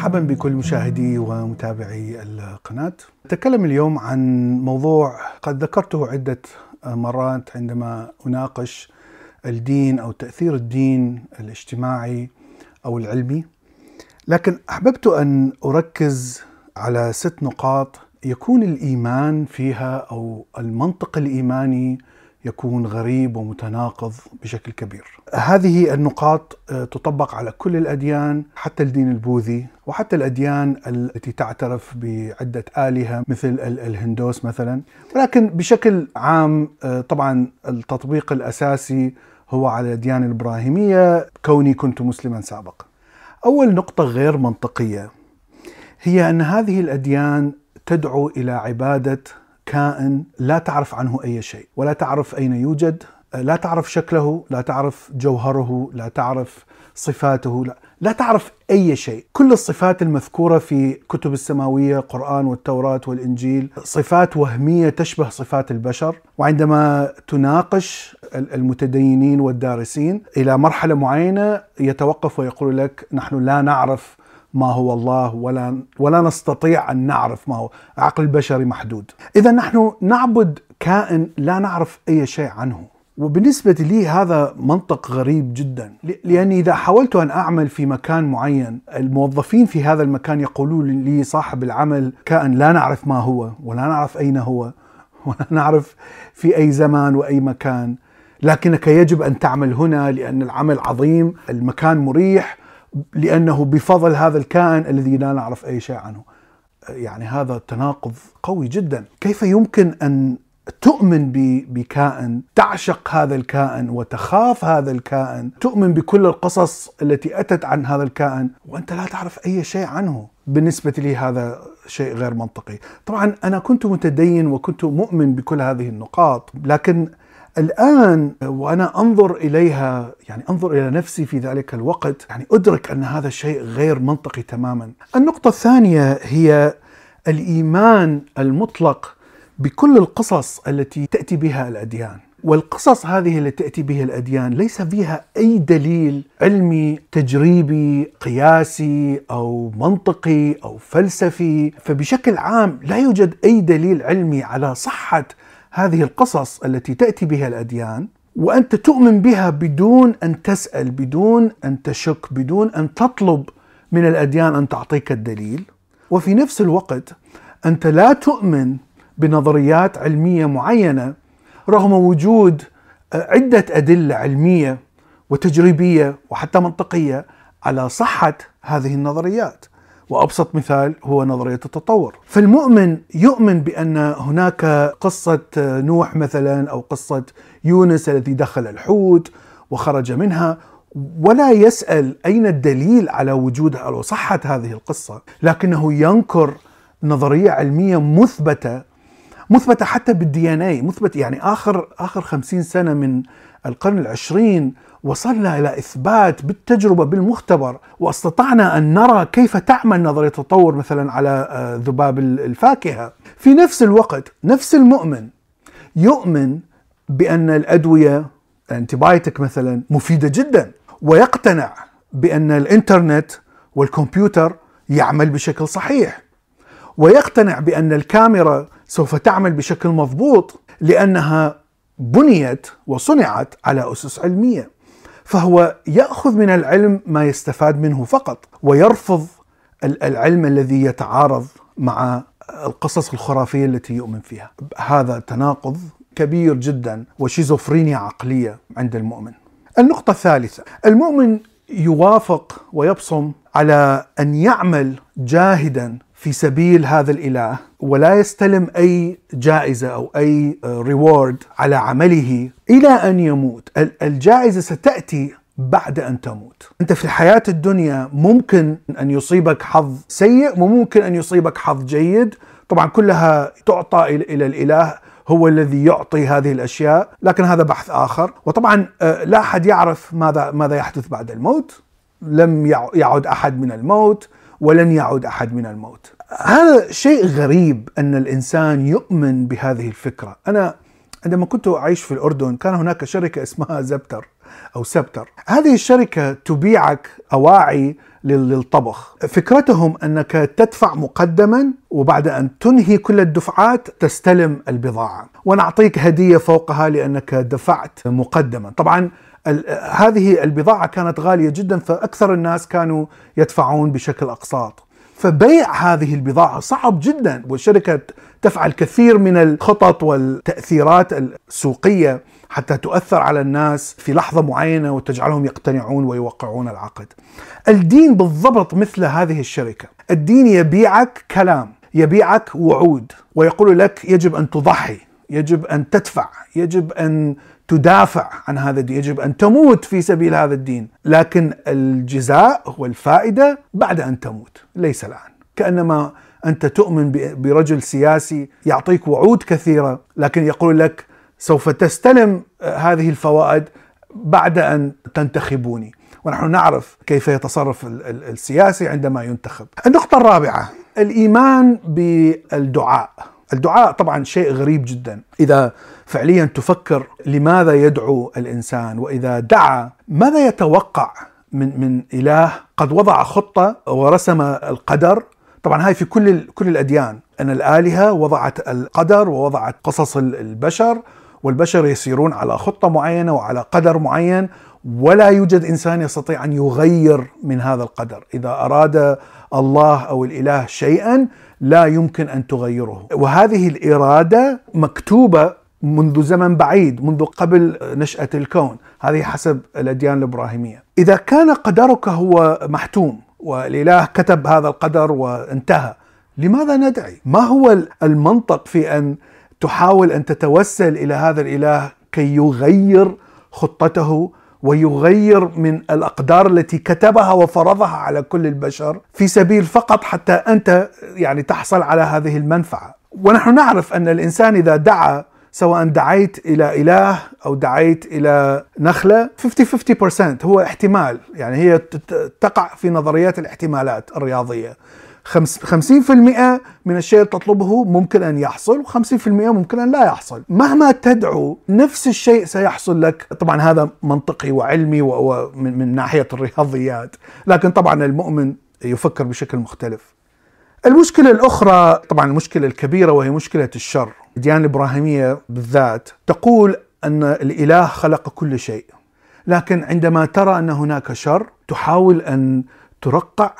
مرحبا بكل مشاهدي ومتابعي القناة. نتكلم اليوم عن موضوع قد ذكرته عدة مرات عندما أناقش الدين أو تأثير الدين الاجتماعي أو العلمي. لكن أحببت أن أركز على ست نقاط يكون الإيمان فيها أو المنطق الإيماني يكون غريب ومتناقض بشكل كبير. هذه النقاط تطبق على كل الأديان حتى الدين البوذي وحتى الأديان التي تعترف بعدة آلهة مثل الهندوس مثلا، ولكن بشكل عام طبعا التطبيق الأساسي هو على الاديان الإبراهيمية كوني كنت مسلما سابقا. أول نقطة غير منطقية هي أن هذه الأديان تدعو إلى عبادة كائن لا تعرف عنه أي شيء ولا تعرف أين يوجد لا تعرف شكله لا تعرف جوهره لا تعرف صفاته لا, لا تعرف أي شيء. كل الصفات المذكورة في كتب السماوية القران والتوراة والإنجيل صفات وهمية تشبه صفات البشر. وعندما تناقش المتدينين والدارسين إلى مرحلة معينة يتوقف ويقول لك نحن لا نعرف ما هو الله ولا ولا نستطيع أن نعرف ما هو. عقل البشري محدود. إذا نحن نعبد كائن لا نعرف أي شيء عنه. وبالنسبة لي هذا منطق غريب جدا. لأني إذا حاولت أن أعمل في مكان معين الموظفين في هذا المكان يقولون لي صاحب العمل كائن لا نعرف ما هو ولا نعرف أين هو ولا نعرف في أي زمان وأي مكان. لكنك يجب أن تعمل هنا لأن العمل عظيم المكان مريح لأنه بفضل هذا الكائن الذي لا نعرف أي شيء عنه. يعني هذا تناقض قوي جدا، كيف يمكن أن تؤمن بكائن، تعشق هذا الكائن وتخاف هذا الكائن، تؤمن بكل القصص التي أتت عن هذا الكائن وأنت لا تعرف أي شيء عنه. بالنسبة لي هذا شيء غير منطقي. طبعا أنا كنت متدين وكنت مؤمن بكل هذه النقاط، لكن الآن وأنا أنظر إليها يعني أنظر إلى نفسي في ذلك الوقت يعني أدرك أن هذا الشيء غير منطقي تماما. النقطة الثانية هي الإيمان المطلق بكل القصص التي تأتي بها الأديان. والقصص هذه التي تأتي بها الأديان ليس فيها أي دليل علمي تجريبي قياسي أو منطقي أو فلسفي فبشكل عام لا يوجد أي دليل علمي على صحة هذه القصص التي تأتي بها الأديان وأنت تؤمن بها بدون أن تسأل بدون أن تشك بدون أن تطلب من الأديان أن تعطيك الدليل. وفي نفس الوقت أنت لا تؤمن بنظريات علمية معينة رغم وجود عدة أدلة علمية وتجريبية وحتى منطقية على صحة هذه النظريات. وأبسط مثال هو نظرية التطور، فالمؤمن يؤمن بأن هناك قصة نوح مثلا أو قصة يونس الذي دخل الحوت وخرج منها ولا يسأل أين الدليل على وجود أو صحة هذه القصة، لكنه ينكر نظرية علمية مثبتة مثبتة حتى بالدي إن اي، مثبت يعني آخر آخر خمسين سنة من القرن العشرين وصلنا إلى إثبات بالتجربة بالمختبر واستطعنا أن نرى كيف تعمل نظرية التطور مثلا على ذباب الفاكهة. في نفس الوقت نفس المؤمن يؤمن بأن الأدوية الانتبايتك مثلا مفيدة جدا ويقتنع بأن الإنترنت والكمبيوتر يعمل بشكل صحيح. ويقتنع بأن الكاميرا سوف تعمل بشكل مضبوط لأنها بنيت وصنعت على أسس علمية. فهو يأخذ من العلم ما يستفاد منه فقط ويرفض العلم الذي يتعارض مع القصص الخرافية التي يؤمن فيها. هذا تناقض كبير جدا وشيزوفرينيا عقلية عند المؤمن. النقطة الثالثة، المؤمن يوافق ويبصم على أن يعمل جاهدا في سبيل هذا الإله ولا يستلم أي جائزة أو أي reward على عمله إلى أن يموت، الجائزة ستأتي بعد أن تموت. أنت في الحياة الدنيا ممكن أن يصيبك حظ سيء وممكن أن يصيبك حظ جيد، طبعا كلها تعطى إلى الإله هو الذي يعطي هذه الأشياء، لكن هذا بحث آخر، وطبعا لا أحد يعرف ماذا ماذا يحدث بعد الموت، لم يعد أحد من الموت، ولن يعود أحد من الموت. هذا شيء غريب أن الإنسان يؤمن بهذه الفكرة، أنا عندما كنت أعيش في الأردن كان هناك شركة اسمها زبتر أو سبتر. هذه الشركة تبيعك أواعي للطبخ. فكرتهم أنك تدفع مقدما وبعد أن تنهي كل الدفعات تستلم البضاعة. ونعطيك هدية فوقها لأنك دفعت مقدما. طبعا هذه البضاعة كانت غالية جدا فأكثر الناس كانوا يدفعون بشكل أقساط فبيع هذه البضاعة صعب جدا والشركة تفعل كثير من الخطط والتأثيرات السوقية حتى تؤثر على الناس في لحظة معينة وتجعلهم يقتنعون ويوقعون العقد. الدين بالضبط مثل هذه الشركة، الدين يبيعك كلام، يبيعك وعود ويقول لك يجب أن تضحي، يجب أن تدفع، يجب أن تدافع عن هذا الدين. يجب أن تموت في سبيل هذا الدين. لكن الجزاء والفائدة بعد أن تموت. ليس الآن. كأنما أنت تؤمن برجل سياسي يعطيك وعود كثيرة لكن يقول لك سوف تستلم هذه الفوائد بعد أن تنتخبوني. ونحن نعرف كيف يتصرف السياسي عندما ينتخب. النقطة الرابعة الإيمان بالدعاء. الدعاء طبعا شيء غريب جدا. إذا فعليا تفكر لماذا يدعو الإنسان وإذا دعا ماذا يتوقع من من إله؟ قد وضع خطة ورسم القدر. طبعا هاي في كل كل الأديان. أن الآلهة وضعت القدر ووضعت قصص البشر والبشر يسيرون على خطة معينة وعلى قدر معين ولا يوجد إنسان يستطيع أن يغير من هذا القدر، إذا أراد الله أو الإله شيئا لا يمكن أن تغيره، وهذه الإرادة مكتوبة منذ زمن بعيد، منذ قبل نشأة الكون، هذه حسب الأديان الإبراهيمية. إذا كان قدرك هو محتوم والإله كتب هذا القدر وانتهى، لماذا ندعي؟ ما هو المنطق في أن تحاول أن تتوسل إلى هذا الإله كي يغير خطته ويغير من الأقدار التي كتبها وفرضها على كل البشر في سبيل فقط حتى أنت يعني تحصل على هذه المنفعة. ونحن نعرف أن الإنسان إذا دعا سواء دعيت إلى إله أو دعيت إلى نخلة 50 50% هو احتمال. يعني هي تقع في نظريات الاحتمالات الرياضية. 50% من الشيء اللي تطلبه ممكن أن يحصل و50% ممكن أن لا يحصل. مهما تدعو نفس الشيء سيحصل لك. طبعا هذا منطقي وعلمي ومن من ناحية الرياضيات. لكن طبعا المؤمن يفكر بشكل مختلف. المشكلة الأخرى طبعا المشكلة الكبيرة وهي مشكلة الشر. الديانة الإبراهيمية بالذات تقول أن الإله خلق كل شيء. لكن عندما ترى أن هناك شر تحاول أن ترقع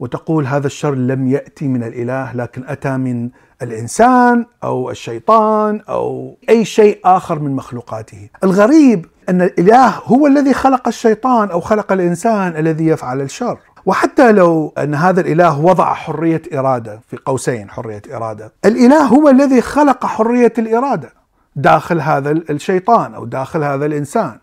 وتقول هذا الشر لم يأتي من الإله لكن أتى من الإنسان أو الشيطان أو أي شيء آخر من مخلوقاته. الغريب أن الإله هو الذي خلق الشيطان أو خلق الإنسان الذي يفعل الشر. وحتى لو أن هذا الإله وضع حرية إرادة في قوسين حرية إرادة، الإله هو الذي خلق حرية الإرادة داخل هذا الشيطان أو داخل هذا الإنسان.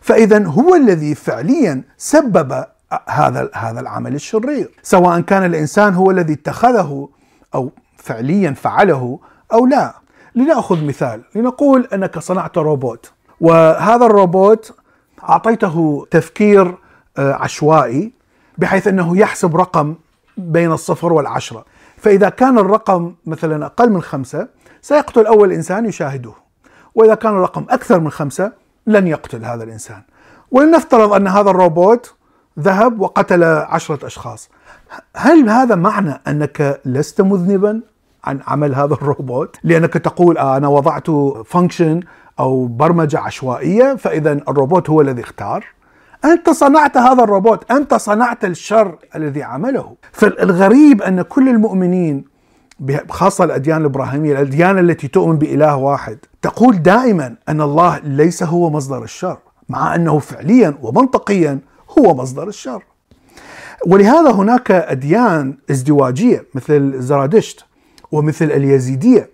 فاذا هو الذي فعليا سبب هذا هذا العمل الشرير. سواء كان الإنسان هو الذي اتخذه أو فعليا فعله أو لا. لنأخذ مثال. لنقول أنك صنعت روبوت. وهذا الروبوت أعطيته تفكير آه، عشوائي بحيث أنه يحسب رقم بين الصفر والعشرة. فإذا كان الرقم مثلا أقل من خمسة سيقتل أول إنسان يشاهده. وإذا كان الرقم أكثر من خمسة لن يقتل هذا الإنسان. ولنفترض أن هذا الروبوت ذهب وقتل عشرة أشخاص. هل هذا معنى أنك لست مذنبا عن عمل هذا الروبوت؟ لأنك تقول آه أنا وضعت function أو برمجة عشوائية فإذا الروبوت هو الذي اختار. أنت صنعت هذا الروبوت أنت صنعت الشر الذي عمله. فالغريب أن كل المؤمنين خاصة الأديان الإبراهيمية الأديان التي تؤمن بإله واحد تقول دائما أن الله ليس هو مصدر الشر مع أنه فعليا ومنطقيا هو مصدر الشر. ولهذا هناك أديان ازدواجية مثل زرادشت ومثل اليزيدية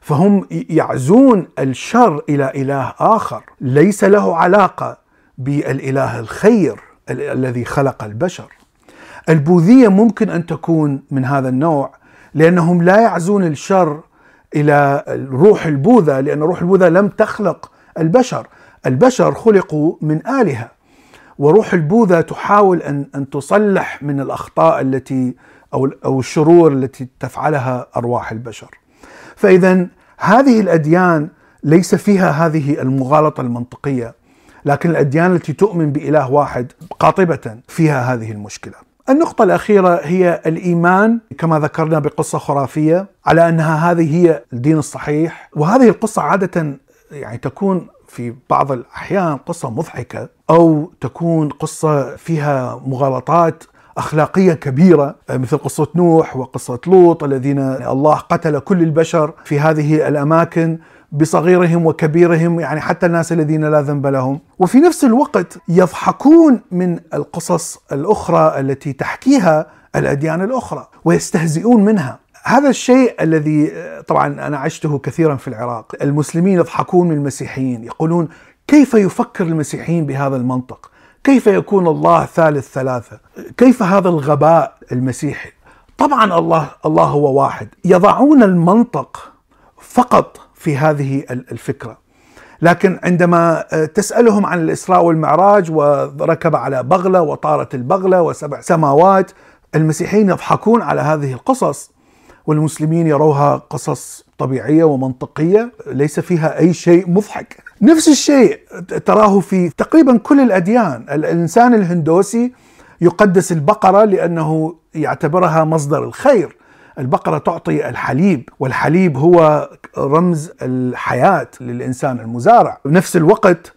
فهم يعزون الشر إلى إله آخر. ليس له علاقة بالإله الخير الذي خلق البشر. البوذية ممكن أن تكون من هذا النوع لأنهم لا يعزون الشر إلى روح البوذا لأن روح البوذا لم تخلق البشر. البشر خلقوا من آلهة. وروح البوذا تحاول ان أن تصلح من الأخطاء التي أو أو الشرور التي تفعلها أرواح البشر. فاذا هذه الأديان ليس فيها هذه المغالطة المنطقية، لكن الأديان التي تؤمن بإله واحد قاطبة فيها هذه المشكلة النقطة الأخيرة هي الإيمان كما ذكرنا بقصة خرافية على أنها هذه هي الدين الصحيح وهذه القصة عادة يعني تكون في بعض الأحيان قصة مضحكة أو تكون قصة فيها مغالطات أخلاقية كبيرة مثل قصة نوح وقصة لوط الذين الله قتل كل البشر في هذه الأماكن بصغيرهم وكبيرهم يعني حتى الناس الذين لا ذنب لهم. وفي نفس الوقت يضحكون من القصص الأخرى التي تحكيها الأديان الأخرى ويستهزئون منها. هذا الشيء الذي طبعا أنا عشته كثيرا في العراق. المسلمين يضحكون من المسيحيين يقولون كيف يفكر المسيحيين بهذا المنطق؟ كيف يكون الله ثالث ثلاثة؟ كيف هذا الغباء المسيحي؟ طبعا الله الله هو واحد. يضعون المنطق فقط في هذه الفكرة. لكن عندما تسألهم عن الإسراء والمعراج وركب على بغلة وطارت البغلة وسبع سماوات المسيحيين يضحكون على هذه القصص. والمسلمين يروها قصص طبيعية ومنطقية ليس فيها أي شيء مضحك. نفس الشيء تراه في تقريبا كل الأديان، الإنسان الهندوسي يقدس البقرة لأنه يعتبرها مصدر الخير. البقرة تعطي الحليب والحليب هو رمز الحياة للإنسان المزارع بنفس الوقت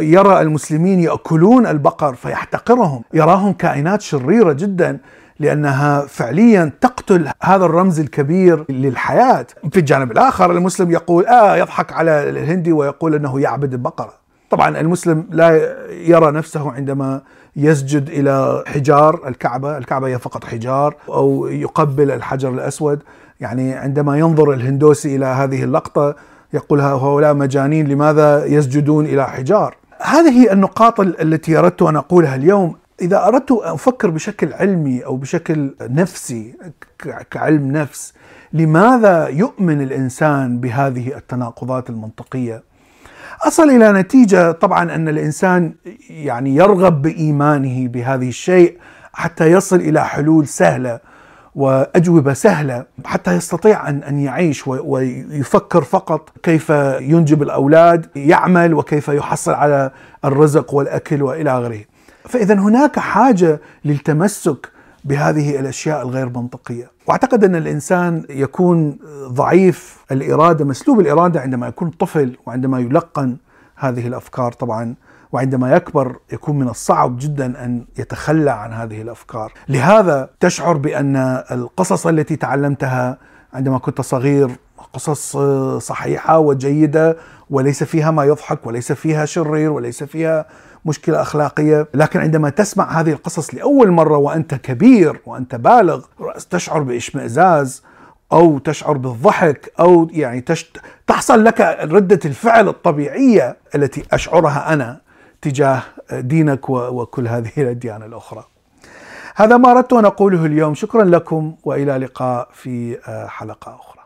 يرى المسلمين يأكلون البقر فيحتقرهم يراهم كائنات شريرة جدا لأنها فعليا تقتل هذا الرمز الكبير للحياة. في الجانب الآخر المسلم يقول آه يضحك على الهندي ويقول أنه يعبد البقرة. طبعا المسلم لا يرى نفسه عندما يسجد إلى حجار الكعبة، الكعبة هي فقط حجار أو يقبل الحجر الأسود، يعني عندما ينظر الهندوسي إلى هذه اللقطة يقول هؤلاء مجانين لماذا يسجدون إلى حجار؟ هذه النقاط التي أردت أن أقولها اليوم. إذا أردت أن أفكر بشكل علمي أو بشكل نفسي كعلم نفس لماذا يؤمن الإنسان بهذه التناقضات المنطقية؟ أصل إلى نتيجة طبعا أن الإنسان يعني يرغب بإيمانه بهذه الشيء حتى يصل إلى حلول سهلة وأجوبة سهلة حتى يستطيع أن أن يعيش ويفكر فقط كيف ينجب الأولاد يعمل وكيف يحصل على الرزق والأكل وإلى آخره فإذا هناك حاجة للتمسك بهذه الأشياء الغير منطقية، وأعتقد أن الإنسان يكون ضعيف الإرادة، مسلوب الإرادة عندما يكون طفل وعندما يلقن هذه الأفكار طبعا وعندما يكبر يكون من الصعب جدا أن يتخلى عن هذه الأفكار، لهذا تشعر بأن القصص التي تعلمتها عندما كنت صغير قصص صحيحة وجيدة وليس فيها ما يضحك وليس فيها شرير وليس فيها مشكلة أخلاقية، لكن عندما تسمع هذه القصص لأول مرة وأنت كبير وأنت بالغ تشعر بإشمئزاز أو تشعر بالضحك أو يعني تشت... تحصل لك ردة الفعل الطبيعية التي أشعرها أنا تجاه دينك وكل هذه الأديان الأخرى. هذا ما أردت أن أقوله اليوم، شكرا لكم وإلى لقاء في حلقة أخرى.